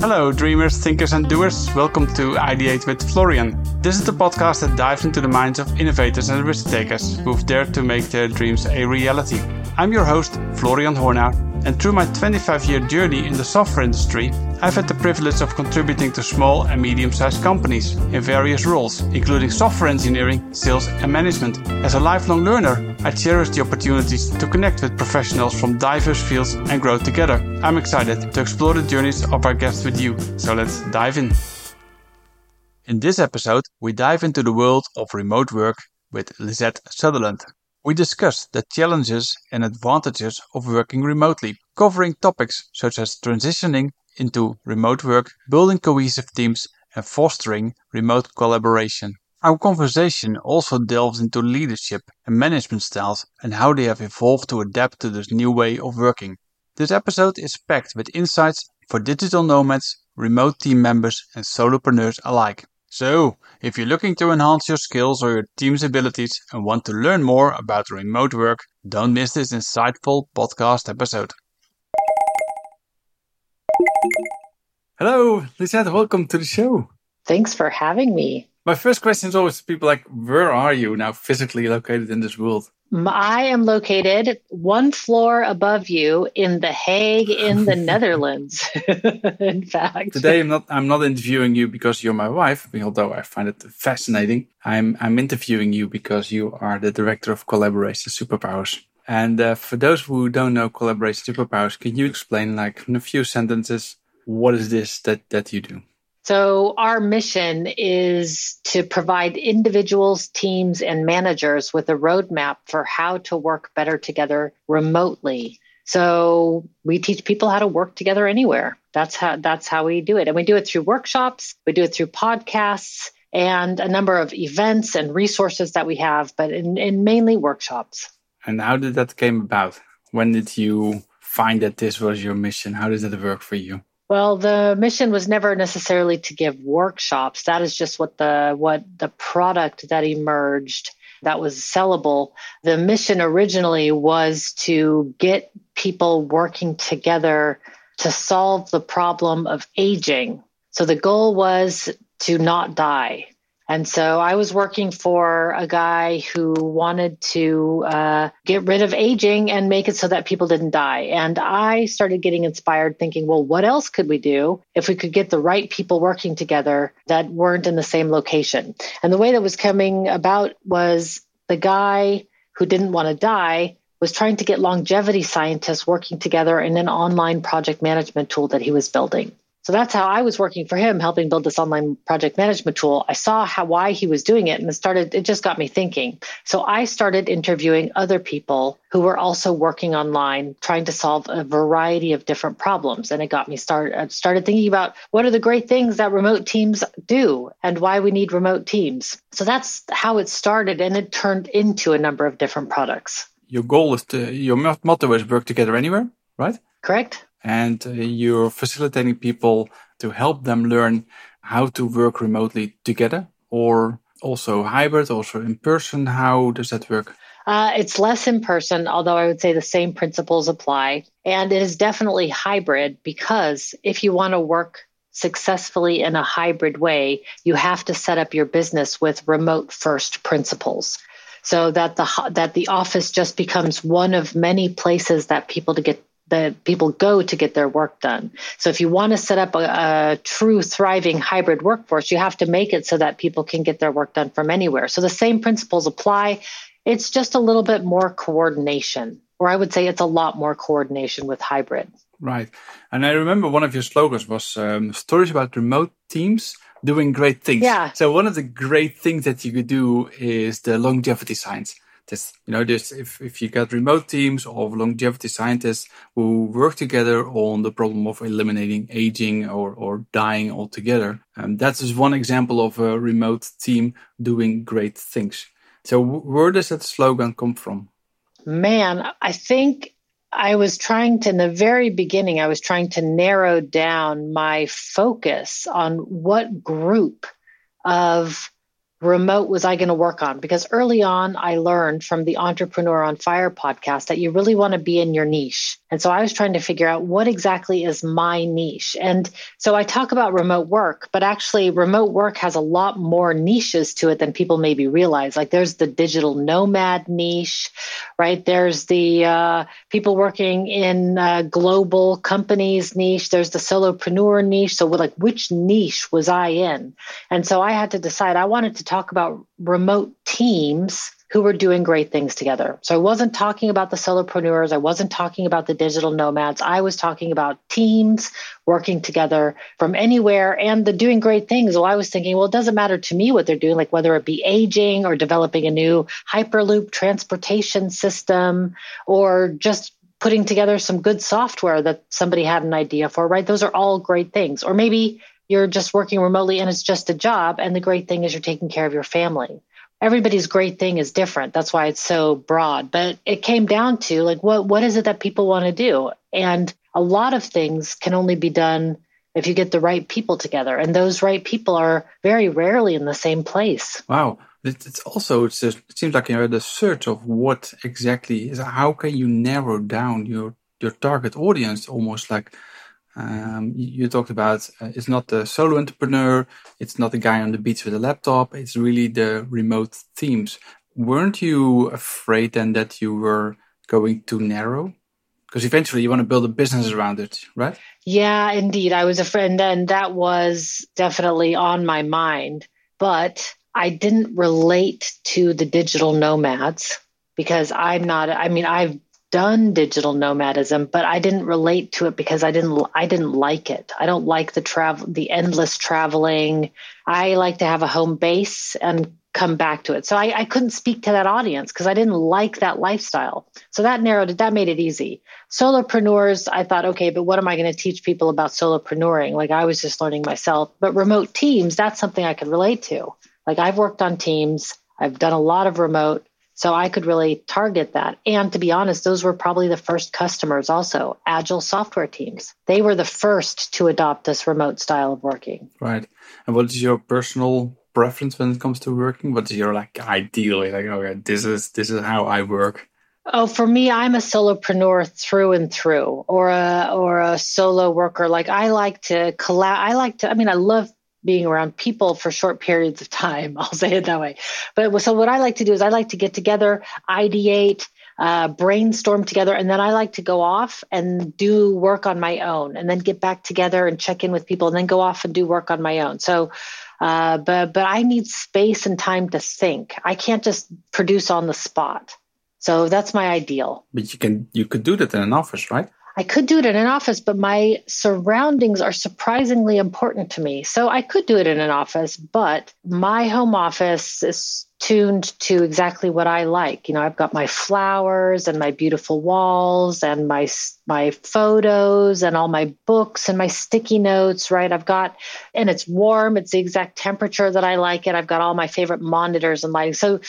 Hello, dreamers, thinkers, and doers. Welcome to Ideate with Florian. This is the podcast that dives into the minds of innovators and risk takers who've dared to make their dreams a reality. I'm your host, Florian Hornaar, and through my 25 year journey in the software industry, I've had the privilege of contributing to small and medium sized companies in various roles, including software engineering, sales, and management. As a lifelong learner, I cherish the opportunities to connect with professionals from diverse fields and grow together. I'm excited to explore the journeys of our guests with you, so let's dive in. In this episode, we dive into the world of remote work with Lisette Sutherland. We discuss the challenges and advantages of working remotely, covering topics such as transitioning into remote work, building cohesive teams, and fostering remote collaboration. Our conversation also delves into leadership and management styles and how they have evolved to adapt to this new way of working. This episode is packed with insights for digital nomads, remote team members, and solopreneurs alike. So, if you're looking to enhance your skills or your team's abilities and want to learn more about remote work, don't miss this insightful podcast episode. Hello, Lisette, welcome to the show. Thanks for having me. My first question is always to people like, where are you now physically located in this world? I am located one floor above you in The Hague in the Netherlands. in fact. Today I'm not I'm not interviewing you because you're my wife, although I find it fascinating. I'm I'm interviewing you because you are the director of Collaboration Superpowers. And uh, for those who don't know Collaboration Superpowers, can you explain like in a few sentences what is this that that you do? So, our mission is to provide individuals, teams, and managers with a roadmap for how to work better together remotely. So, we teach people how to work together anywhere. That's how that's how we do it. And we do it through workshops, we do it through podcasts and a number of events and resources that we have, but in, in mainly workshops. And how did that came about? When did you find that this was your mission? How does it work for you? Well, the mission was never necessarily to give workshops. That is just what the what the product that emerged that was sellable. The mission originally was to get people working together to solve the problem of aging. So the goal was to not die. And so I was working for a guy who wanted to uh, get rid of aging and make it so that people didn't die. And I started getting inspired thinking, well, what else could we do if we could get the right people working together that weren't in the same location? And the way that was coming about was the guy who didn't want to die was trying to get longevity scientists working together in an online project management tool that he was building. So that's how I was working for him, helping build this online project management tool. I saw how why he was doing it and it started it just got me thinking. So I started interviewing other people who were also working online trying to solve a variety of different problems and it got me started started thinking about what are the great things that remote teams do and why we need remote teams. So that's how it started and it turned into a number of different products. Your goal is to your motto is work together anywhere, right? Correct and uh, you're facilitating people to help them learn how to work remotely together or also hybrid, also in person. How does that work? Uh, it's less in person, although I would say the same principles apply. And it is definitely hybrid because if you want to work successfully in a hybrid way, you have to set up your business with remote first principles so that the that the office just becomes one of many places that people to get that people go to get their work done. So if you want to set up a, a, true thriving hybrid workforce, you have to make it so that people can get their work done from anywhere. So the same principles apply. It's just a little bit more coordination, or I would say it's a lot more coordination with hybrid. Right. And I remember one of your slogans was um, stories about remote teams doing great things. Yeah. So one of the great things that you could do is the longevity science this you know this if, if you got remote teams of longevity scientists who work together on the problem of eliminating aging or, or dying altogether um, that's just one example of a remote team doing great things. So where does that slogan come from? Man i think i was trying to in the very beginning i was trying to narrow down my focus on what group of remote was I going to work on? Because early on, I learned from the Entrepreneur on Fire podcast that you really want to be in your niche. And so I was trying to figure out what exactly is my niche. And so I talk about remote work, but actually, remote work has a lot more niches to it than people maybe realize. Like there's the digital nomad niche, right? There's the uh, people working in uh, global companies niche. There's the solopreneur niche. So, like, which niche was I in? And so I had to decide I wanted to talk about remote teams who were doing great things together. So I wasn't talking about the solopreneurs. I wasn't talking about the digital nomads. I was talking about teams working together from anywhere and the doing great things. Well, I was thinking, well, it doesn't matter to me what they're doing, like whether it be aging or developing a new Hyperloop transportation system or just putting together some good software that somebody had an idea for, right? Those are all great things. Or maybe you're just working remotely and it's just a job. And the great thing is you're taking care of your family. Everybody's great thing is different. That's why it's so broad. But it came down to like, what, what is it that people want to do? And a lot of things can only be done if you get the right people together. And those right people are very rarely in the same place. Wow. It's also, it's just, it seems like you're the search of what exactly is, how can you narrow down your, your target audience almost like um, you, talked about uh, it's not the solo entrepreneur, it's not the guy on the beach with a laptop, it's really the remote themes. Weren't you afraid then that you were going too narrow? Because eventually you want to build a business around it, right? Yeah, indeed. I was a friend, and that was definitely on my mind. But I didn't relate to the digital nomads because I'm not, I mean, I've done digital nomadism, but I didn't relate to it because I didn't I didn't like it. I don't like the travel the endless traveling. I like to have a home base and come back to it. So I, I couldn't speak to that audience because I didn't like that lifestyle. So that narrowed it, that made it easy. Solopreneurs, I thought, okay, but what am I going to teach people about solopreneuring? Like I was just learning myself. But remote teams, that's something I could relate to. Like I've worked on teams, I've done a lot of remote. So I could really target that. And to be honest, those were probably the first customers also, agile software teams. They were the first to adopt this remote style of working. Right. And what is your personal preference when it comes to working? What is your like ideally Like, okay, this is this is how I work. Oh, for me, I'm a solopreneur through and through, or a or a solo worker. Like I like to collab. I like to. I mean, I love being around people for short periods of time. I'll say it that way. But so what I like to do is I like to get together, ideate, uh, brainstorm together, and then I like to go off and do work on my own, and then get back together and check in with people, and then go off and do work on my own. So, uh, but but I need space and time to think. I can't just produce on the spot. So that's my ideal. But you can you could do that in an office, right? I could do it in an office, but my surroundings are surprisingly important to me. So I could do it in an office, but my home office is tuned to exactly what I like. You know, I've got my flowers and my beautiful walls and my my photos and all my books and my sticky notes, right? I've got and it's warm, it's the exact temperature that I like it. I've got all my favorite monitors and lighting. So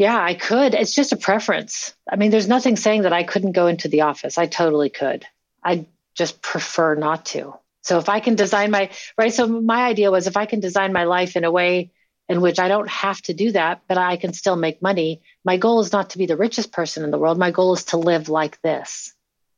yeah, I could. It's just a preference. I mean, there's nothing saying that I couldn't go into the office. I totally could. I just prefer not to. So if I can design my right, so my idea was if I can design my life in a way in which I don't have to do that, but I can still make money. My goal is not to be the richest person in the world. My goal is to live like this.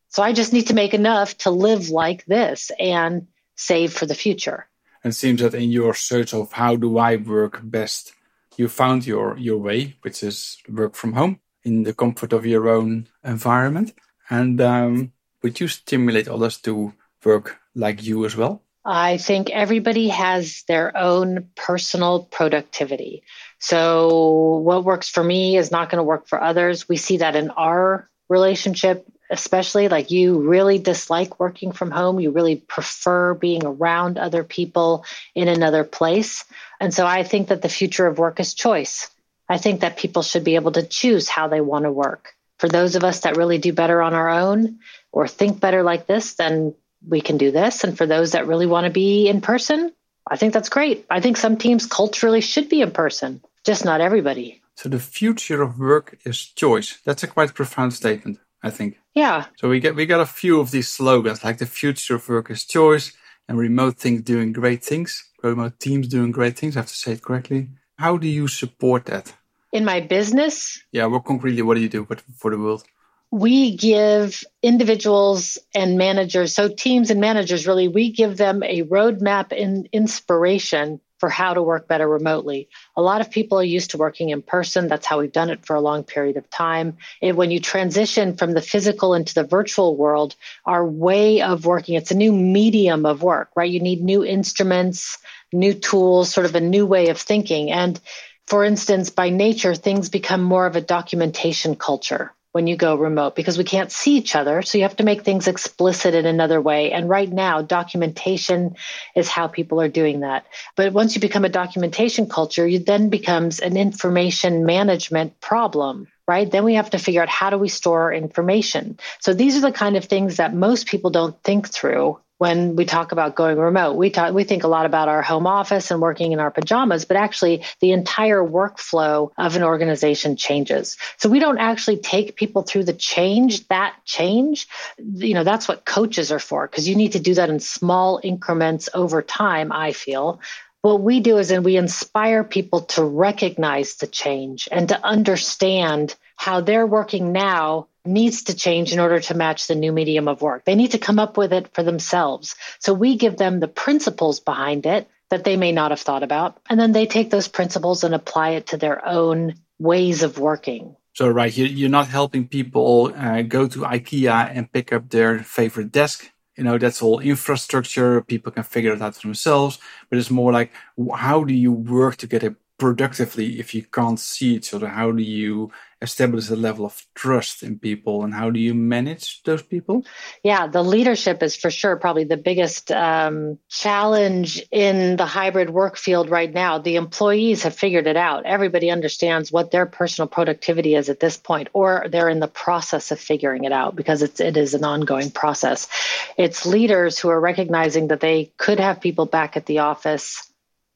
So I just need to make enough to live like this and save for the future. And seems that in your search of how do I work best, you found your your way, which is work from home in the comfort of your own environment. And um, would you stimulate others to work like you as well? I think everybody has their own personal productivity. So, what works for me is not going to work for others. We see that in our relationship, especially like you really dislike working from home. You really prefer being around other people in another place. And so I think that the future of work is choice. I think that people should be able to choose how they want to work. For those of us that really do better on our own or think better like this, then we can do this. And for those that really want to be in person, I think that's great. I think some teams culturally should be in person, just not everybody. So the future of work is choice. That's a quite profound statement, I think. Yeah. So we get we got a few of these slogans like the future of work is choice and remote things doing great things remote teams doing great things. I have to say it correctly. How do you support that? In my business? Yeah, what concretely, what do you do for the world? we give individuals and managers, so teams and managers really, we give them a roadmap and inspiration for how to work better remotely. A lot of people are used to working in person. That's how we've done it for a long period of time. And when you transition from the physical into the virtual world, our way of working, it's a new medium of work, right? You need new instruments, new tools, sort of a new way of thinking. And for instance, by nature, things become more of a documentation culture when you go remote because we can't see each other. So you have to make things explicit in another way. And right now, documentation is how people are doing that. But once you become a documentation culture, it then becomes an information management problem. Right. Then we have to figure out how do we store information. So these are the kind of things that most people don't think through when we talk about going remote. We talk, we think a lot about our home office and working in our pajamas, but actually the entire workflow of an organization changes. So we don't actually take people through the change, that change. You know, that's what coaches are for because you need to do that in small increments over time, I feel what we do is and we inspire people to recognize the change and to understand how they're working now needs to change in order to match the new medium of work. They need to come up with it for themselves. So we give them the principles behind it that they may not have thought about. And then they take those principles and apply it to their own ways of working. So, right, you're not helping people uh, go to IKEA and pick up their favorite desk. You know, that's all infrastructure. People can figure it out for themselves. But it's more like, how do you work together productively if you can't see each other? How do you establish a level of trust in people and how do you manage those people? Yeah, the leadership is for sure probably the biggest um, challenge in the hybrid work field right now. The employees have figured it out. Everybody understands what their personal productivity is at this point, or they're in the process of figuring it out because it's, it is an ongoing process. It's leaders who are recognizing that they could have people back at the office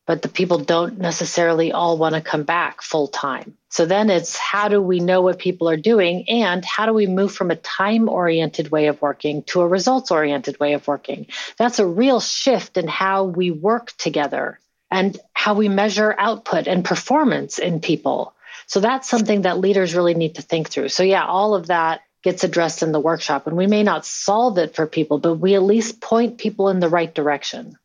but the people don't necessarily all want to come back full time. So then it's how do we know what people are doing and how do we move from a time oriented way of working to a results oriented way of working? That's a real shift in how we work together and how we measure output and performance in people. So that's something that leaders really need to think through. So yeah, all of that gets addressed in the workshop and we may not solve it for people, but we at least point people in the right direction.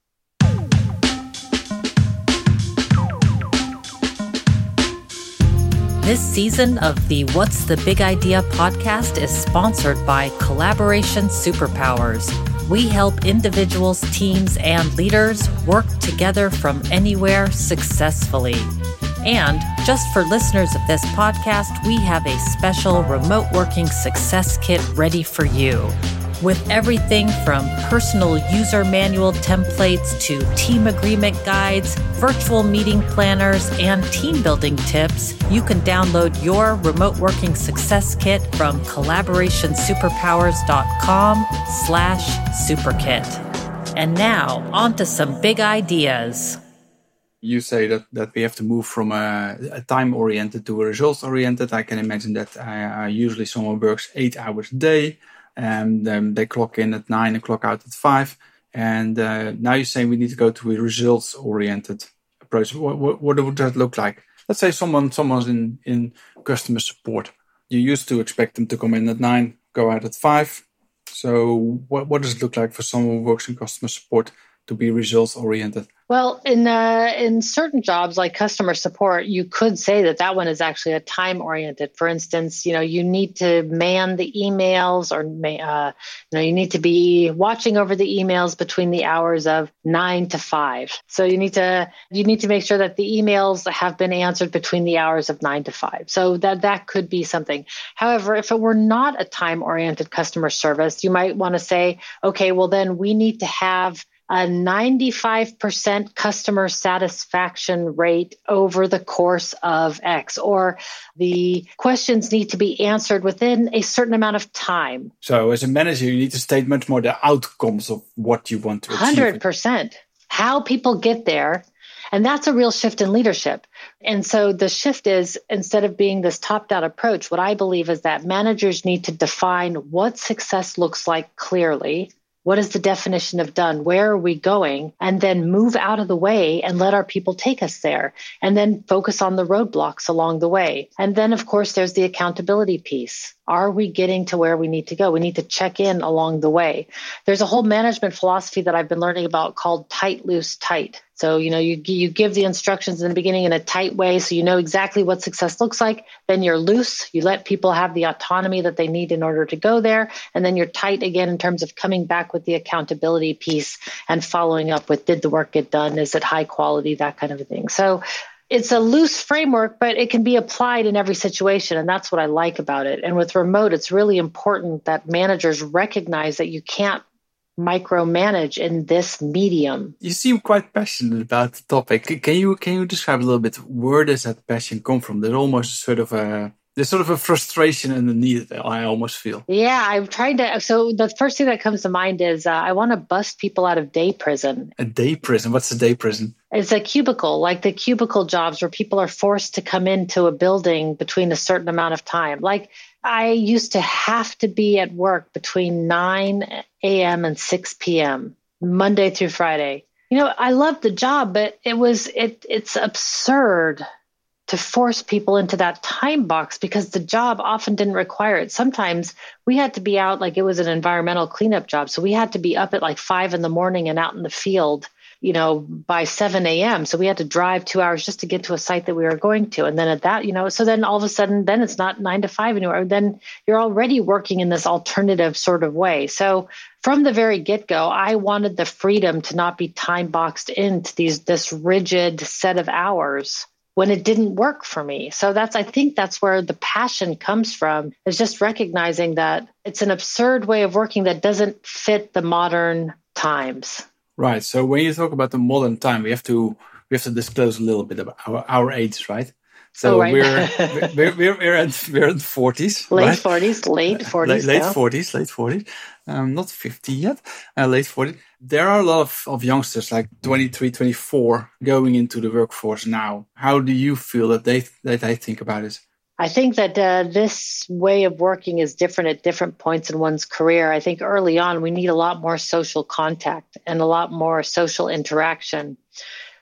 This season of the What's the Big Idea podcast is sponsored by Collaboration Superpowers. We help individuals, teams, and leaders work together from anywhere successfully. And just for listeners of this podcast, we have a special remote working success kit ready for you with everything from personal user manual templates to team agreement guides, virtual meeting planners, and team building tips, you can download your remote working success kit from collaborationsuperpowers.com slash superkit. And now, on to some big ideas. You say that, that we have to move from a, a time oriented to a results oriented. I can imagine that uh, usually someone works eight hours a day and they clock in at nine and clock out at five. And uh, now you're saying we need to go to a results oriented approach. What, what, what, would that look like? Let's say someone someone's in, in customer support. You used to expect them to come in at nine, go out at five. So what, what does it look like for someone who works in customer support to be results oriented? Well, in uh, in certain jobs like customer support, you could say that that one is actually a time oriented. For instance, you know, you need to man the emails, or uh, you know, you need to be watching over the emails between the hours of nine to five. So you need to you need to make sure that the emails have been answered between the hours of nine to five. So that that could be something. However, if it were not a time oriented customer service, you might want to say, okay, well then we need to have a 95% customer satisfaction rate over the course of X, or the questions need to be answered within a certain amount of time. So, as a manager, you need to state much more the outcomes of what you want to achieve. 100%. How people get there. And that's a real shift in leadership. And so the shift is instead of being this top down approach, what I believe is that managers need to define what success looks like clearly What is the definition of done? Where are we going? And then move out of the way and let our people take us there. And then focus on the roadblocks along the way. And then, of course, there's the accountability piece. Are we getting to where we need to go? We need to check in along the way. There's a whole management philosophy that I've been learning about called tight, loose, tight. So, you know, you, you give the instructions in the beginning in a tight way so you know exactly what success looks like. Then you're loose. You let people have the autonomy that they need in order to go there. And then you're tight again in terms of coming back with the accountability piece and following up with did the work get done? Is it high quality? That kind of a thing. So, it's a loose framework, but it can be applied in every situation. And that's what I like about it. And with remote, it's really important that managers recognize that you can't micromanage in this medium. You seem quite passionate about the topic. Can you can you describe a little bit where does that passion come from? There's almost sort of a there's sort of a frustration underneath it. I almost feel. Yeah, I'm trying to. So the first thing that comes to mind is uh, I want to bust people out of day prison. A day prison. What's a day prison? It's a cubicle, like the cubicle jobs where people are forced to come into a building between a certain amount of time. Like I used to have to be at work between 9 a.m. and 6 p.m. Monday through Friday. You know, I loved the job, but it was it it's absurd to force people into that time box because the job often didn't require it. Sometimes we had to be out like it was an environmental cleanup job. So we had to be up at like five in the morning and out in the field you know, by 7 a.m. So we had to drive two hours just to get to a site that we were going to. And then at that, you know, so then all of a sudden, then it's not nine to five anymore. Then you're already working in this alternative sort of way. So from the very get go, I wanted the freedom to not be time boxed into these, this rigid set of hours when it didn't work for me. So that's, I think that's where the passion comes from is just recognizing that it's an absurd way of working that doesn't fit the modern times. Right. So when you talk about the modern time, we have to we have to disclose a little bit about our, our age, right? So oh, right. we're, we're, we're we're at we're in forties, late forties, late forties, late forties, late forties. Um, not fifty yet, uh, late forties. There are a lot of, of youngsters like 23, 24 going into the workforce now. How do you feel that they that they think about it? I think that uh, this way of working is different at different points in one's career. I think early on, we need a lot more social contact and a lot more social interaction.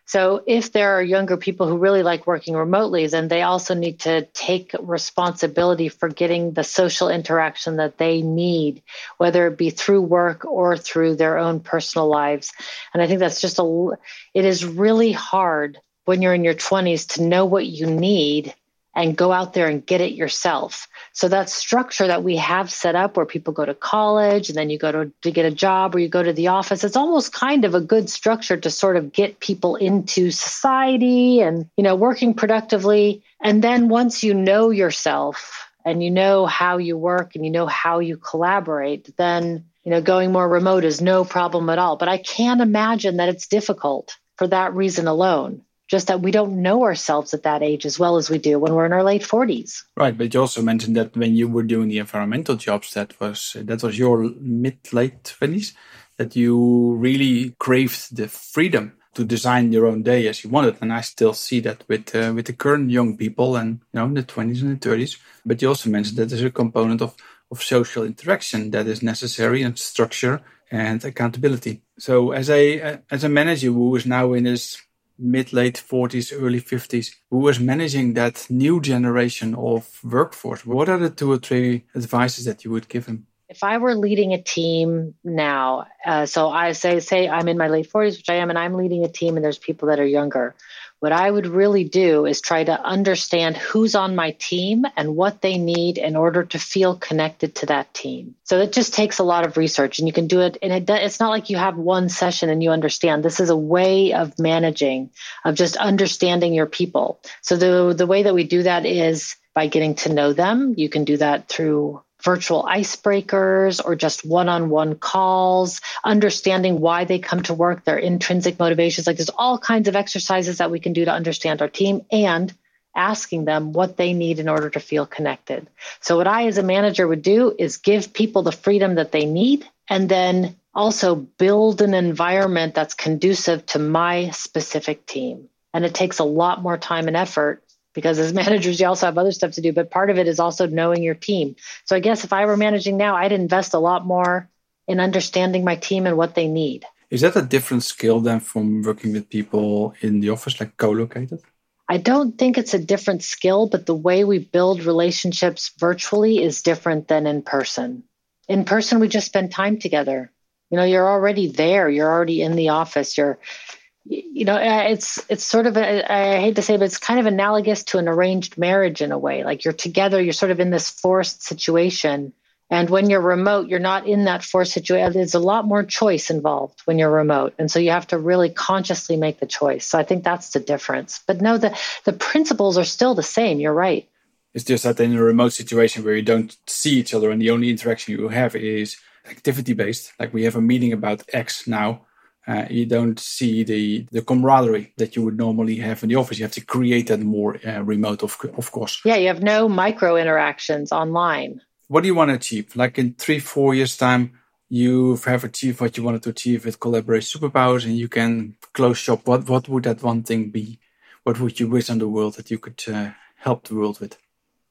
So, if there are younger people who really like working remotely, then they also need to take responsibility for getting the social interaction that they need, whether it be through work or through their own personal lives. And I think that's just a, it is really hard when you're in your 20s to know what you need and go out there and get it yourself. So that structure that we have set up where people go to college and then you go to, to get a job or you go to the office, it's almost kind of a good structure to sort of get people into society and, you know, working productively. And then once you know yourself and you know how you work and you know how you collaborate, then, you know, going more remote is no problem at all. But I can't imagine that it's difficult for that reason alone just that we don't know ourselves at that age as well as we do when we're in our late 40s right but you also mentioned that when you were doing the environmental jobs that was that was your mid late 20s that you really craved the freedom to design your own day as you wanted. And i still see that with uh, with the current young people and you know in the 20s and the 30s but you also mentioned that there's a component of of social interaction that is necessary and structure and accountability. So as a as a manager who is now in his mid late 40s, early 50s, who was managing that new generation of workforce. What are the two or three advices that you would give him? If I were leading a team now, uh, so I say say I'm in my late 40s, which I am, and I'm leading a team, and there's people that are younger. What I would really do is try to understand who's on my team and what they need in order to feel connected to that team. So it just takes a lot of research and you can do it. And it, it's not like you have one session and you understand. This is a way of managing, of just understanding your people. So the, the way that we do that is by getting to know them. You can do that through virtual icebreakers or just one-on-one calls, understanding why they come to work, their intrinsic motivations. Like there's all kinds of exercises that we can do to understand our team and asking them what they need in order to feel connected. So what I as a manager would do is give people the freedom that they need and then also build an environment that's conducive to my specific team. And it takes a lot more time and effort because as managers, you also have other stuff to do, but part of it is also knowing your team. So I guess if I were managing now, I'd invest a lot more in understanding my team and what they need. Is that a different skill than from working with people in the office, like co located? I don't think it's a different skill, but the way we build relationships virtually is different than in person. In person, we just spend time together. You know, you're already there. You're already in the office. You're, you know, uh, it's it's sort of a, I hate to say, but it's kind of analogous to an arranged marriage in a way. Like you're together. You're sort of in this forced situation and when you're remote, you're not in that forced situation. There's a lot more choice involved when you're remote. And so you have to really consciously make the choice. So I think that's the difference. But no, the, the principles are still the same. You're right. It's just that in a remote situation where you don't see each other and the only interaction you have is activity based, like we have a meeting about X now. Uh, you don't see the, the camaraderie that you would normally have in the office. You have to create that more uh, remote, of, of course. Yeah, you have no micro interactions online what do you want to achieve? Like in three, four years' time, you have achieved what you wanted to achieve with collaboration superpowers and you can close shop. What, what would that one thing be? What would you wish on the world that you could uh, help the world with?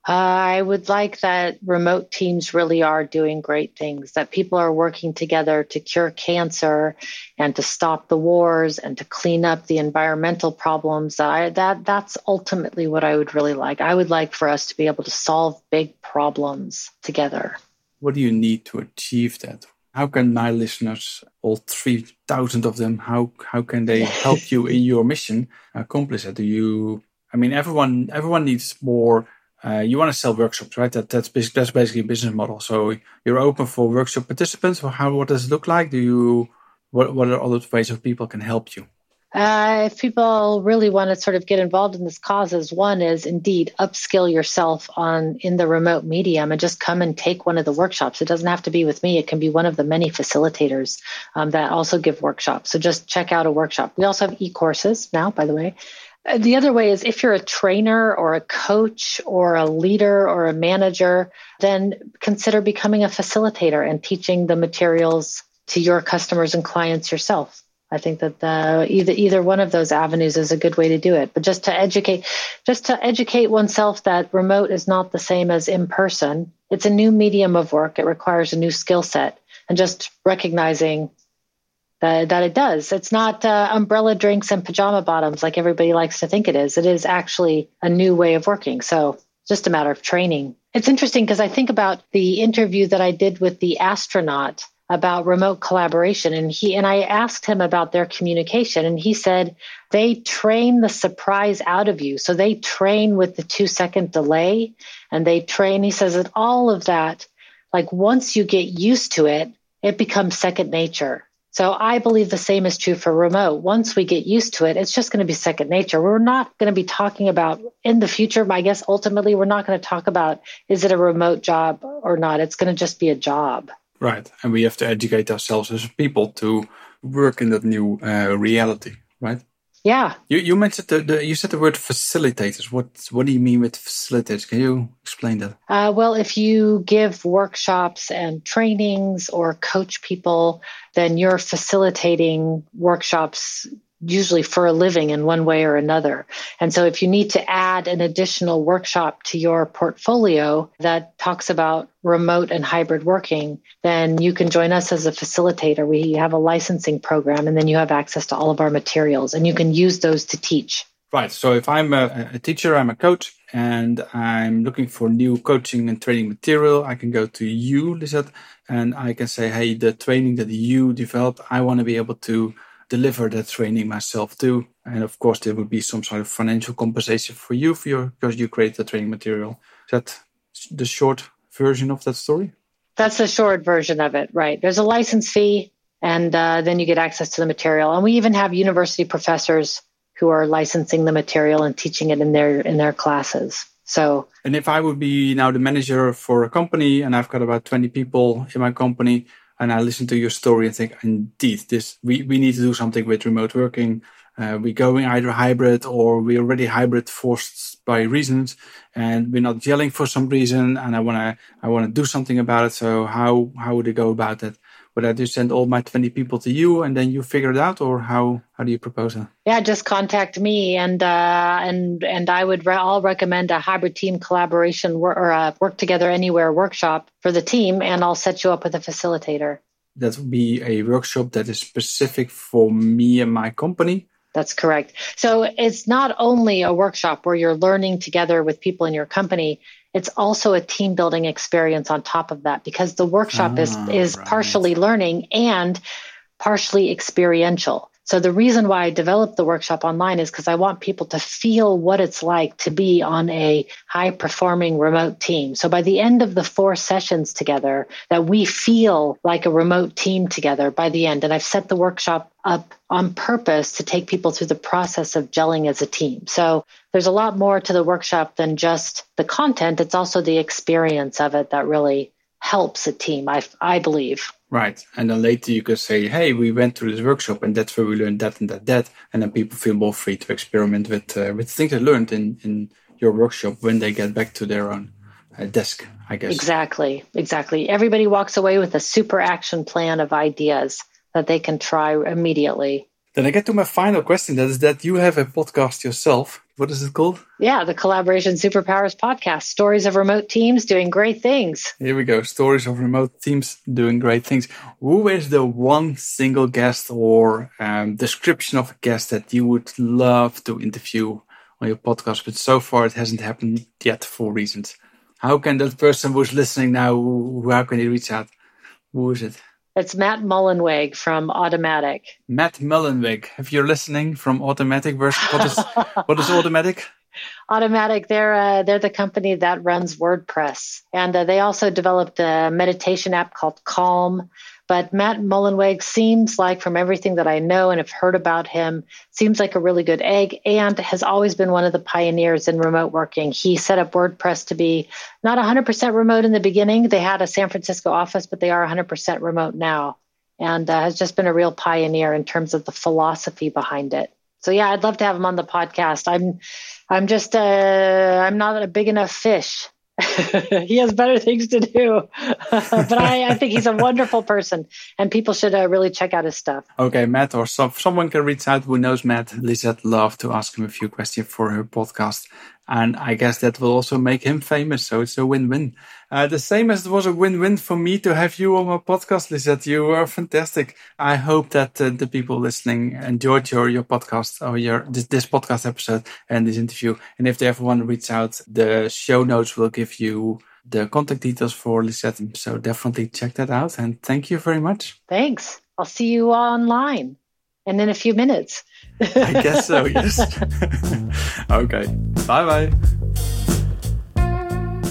Uh, I would like that remote teams really are doing great things, that people are working together to cure cancer and to stop the wars and to clean up the environmental problems. I, that that's ultimately what I would really like. I would like for us to be able to solve big problems together. What do you need to achieve that? How can my listeners, all 3,000 of them, how, how can they help you in your mission accomplish it? Do you, I mean, everyone, everyone needs more uh, you want to sell workshops, right? That that's basically, that's basically a business model. So you're open for workshop participants. Or how what does it look like? Do you what what are other ways of people can help you? Uh, if people really want to sort of get involved in this causes, one is indeed upskill yourself on in the remote medium and just come and take one of the workshops. It doesn't have to be with me; it can be one of the many facilitators um, that also give workshops. So just check out a workshop. We also have e-courses now, by the way. The other way is if you're a trainer or a coach or a leader or a manager, then consider becoming a facilitator and teaching the materials to your customers and clients yourself. I think that the, either either one of those avenues is a good way to do it. But just to educate, just to educate oneself that remote is not the same as in person. It's a new medium of work. It requires a new skill set, and just recognizing that, that it does. It's not uh, umbrella drinks and pajama bottoms like everybody likes to think it is. It is actually a new way of working. So just a matter of training. It's interesting because I think about the interview that I did with the astronaut about remote collaboration and he and I asked him about their communication and he said they train the surprise out of you so they train with the 2 second delay and they train he says that all of that like once you get used to it it becomes second nature so I believe the same is true for remote. Once we get used to it, it's just going to be second nature. We're not going to be talking about in the future, I guess ultimately we're not going to talk about is it a remote job or not. It's going to just be a job. Right. And we have to educate ourselves as people to work in that new uh, reality, right? Yeah. You you mentioned the, the, you said the word facilitators. What what do you mean with facilitators? Can you explain that? Uh, well, if you give workshops and trainings or coach people, then you're facilitating workshops usually for a living in one way or another. And so if you need to add an additional workshop to your portfolio that talks about remote and hybrid working, then you can join us as a facilitator. We have a licensing program and then you have access to all of our materials and you can use those to teach. Right. So if I'm a, a teacher, I'm a coach and I'm looking for new coaching and training material, I can go to you, Lisette, and I can say, Hey, the training that you developed, I want to be able to deliver that training myself too. And of course, there would be some sort of financial compensation for you for your, because you create the training material. Is that the short version of that story? That's the short version of it, right? There's a license fee, and uh, then you get access to the material. And we even have university professors who are licensing the material and teaching it in their in their classes. So, and if I would be now the manager for a company, and I've got about 20 people in my company, and I listen to your story and think, indeed, this we, we need to do something with remote working. Uh, we're going either hybrid or we're already hybrid forced by reasons, and we're not yelling for some reason. And I wanna I wanna do something about it. So how how would I go about that? Would I just send all my 20 people to you and then you figure it out or how, how do you propose that? Yeah, just contact me and, uh, and, and I would, re- I'll recommend a hybrid team collaboration wor- or a work together anywhere workshop for the team and I'll set you up with a facilitator. that would be a workshop that is specific for me and my company. That's correct. So it's not only a workshop where you're learning together with people in your company, it's also a team building experience on top of that because the workshop ah, is is right. partially learning and partially experiential. So the reason why I developed the workshop online is because I want people to feel what it's like to be on a high performing remote team. So by the end of the four sessions together, that we feel like a remote team together by the end. And I've set the workshop up on purpose to take people through the process of gelling as a team. So there's a lot more to the workshop than just the content. It's also the experience of it that really helps a team, I, I believe. Right. And then later you could say, hey, we went through this workshop and that's where we learned that and that, that. And then people feel more free to experiment with, uh, with things they learned in, in your workshop when they get back to their own uh, desk, I guess. Exactly. Exactly. Everybody walks away with a super action plan of ideas that they can try immediately. Then I get to my final question. That is that you have a podcast yourself. What is it called? Yeah, the Collaboration Superpowers podcast. Stories of remote teams doing great things. Here we go. Stories of remote teams doing great things. Who is the one single guest or um, description of a guest that you would love to interview on your podcast, but so far it hasn't happened yet for reasons? How can that person who's listening now, how can he reach out? Who is it? It's Matt Mullenweg from Automattic. Matt Mullenweg. If you're listening from Automattic, what is what is Automattic? Automattic, they're uh, they're the company that runs WordPress, and uh, they also developed a meditation app called Calm. But Matt Mullenweg seems like, from everything that I know and have heard about him, seems like a really good egg and has always been one of the pioneers in remote working. He set up WordPress to be not 100% remote in the beginning. They had a San Francisco office, but they are 100% remote now and uh, has just been a real pioneer in terms of the philosophy behind it. So yeah, I'd love to have him on the podcast. I'm, I'm just, uh, I'm not a big enough fish he has better things to do. but I, I, think he's a wonderful person, and people should uh, really check out his stuff. Okay, Matt, or some, someone can reach out who knows Matt. Lisette love to ask him a few questions for her podcast. And I guess that will also make him famous. So it's a win-win. Uh, the same as it was a win-win for me to have you on my podcast, Lisette. You were fantastic. I hope that uh, the people listening enjoyed your, your podcast or your, this, this podcast episode and this interview. And if they ever want to reach out, the show notes will give you the contact details for Lisette. So definitely check that out. And thank you very much. Thanks. I'll see you online and in a few minutes. I guess so, yes. okay. Bye bye.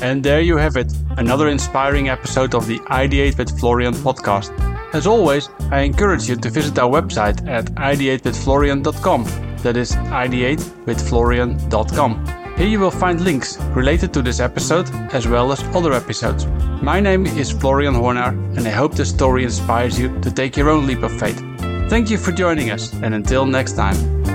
And there you have it, another inspiring episode of the Ideate with Florian podcast. As always, I encourage you to visit our website at ideatewithflorian.com. That is ideatewithflorian.com. Here you will find links related to this episode as well as other episodes. My name is Florian Horner, and I hope this story inspires you to take your own leap of faith. Thank you for joining us, and until next time.